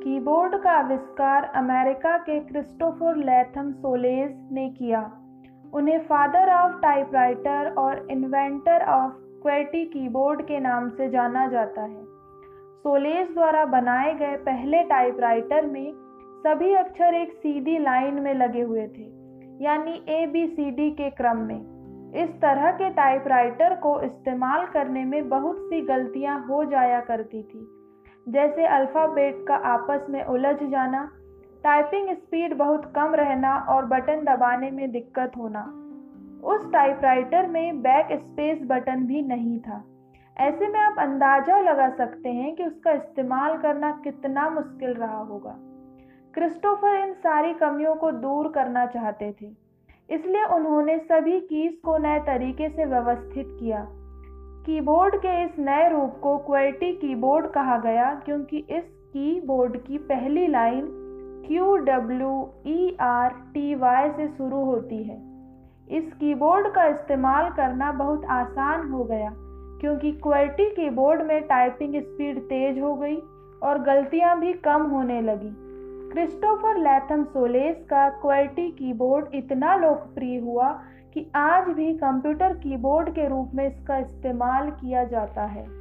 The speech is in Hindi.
कीबोर्ड का आविष्कार अमेरिका के क्रिस्टोफर लैथम सोलेज ने किया। उन्हें फादर ऑफ़ टाइपराइटर और इन्वेंटर ऑफ़ क्वेटी कीबोर्ड के नाम से जाना जाता है। सोलेज द्वारा बनाए गए पहले टाइपराइटर में सभी अक्षर एक सीधी लाइन में लगे हुए थे, यानी ए बी सी डी के क्रम में। इस तरह के टाइपराइटर को इस्तेमाल करने में बहुत सी गलतियाँ हो जाया करती थी। जैसे अल्फ़ाबेट का आपस में उलझ जाना टाइपिंग स्पीड बहुत कम रहना और बटन दबाने में दिक्कत होना। उस टाइपराइटर में बैक स्पेस बटन भी नहीं था। ऐसे में आप अंदाज़ा लगा सकते हैं कि उसका इस्तेमाल करना कितना मुश्किल रहा होगा। क्रिस्टोफर इन सारी कमियों को दूर करना चाहते थे, इसलिए उन्होंने सभी कीज को नए तरीके से व्यवस्थित किया। कीबोर्ड के इस नए रूप को क्वर्टी कीबोर्ड कहा गया क्योंकि इस कीबोर्ड की पहली line Q W E R T Y से शुरू होती है। इस कीबोर्ड का इस्तेमाल करना बहुत आसान हो गया क्योंकि क्वर्टी कीबोर्ड में टाइपिंग स्पीड तेज हो गई और गलतियाँ भी कम होने लगी। क्रिस्टोफर लैथम सोलेस का क्वर्टी कीबोर्ड इतना लोकप्रिय हुआ कि आज भी कंप्यूटर कीबोर्ड के रूप में इसका इस्तेमाल किया जाता है।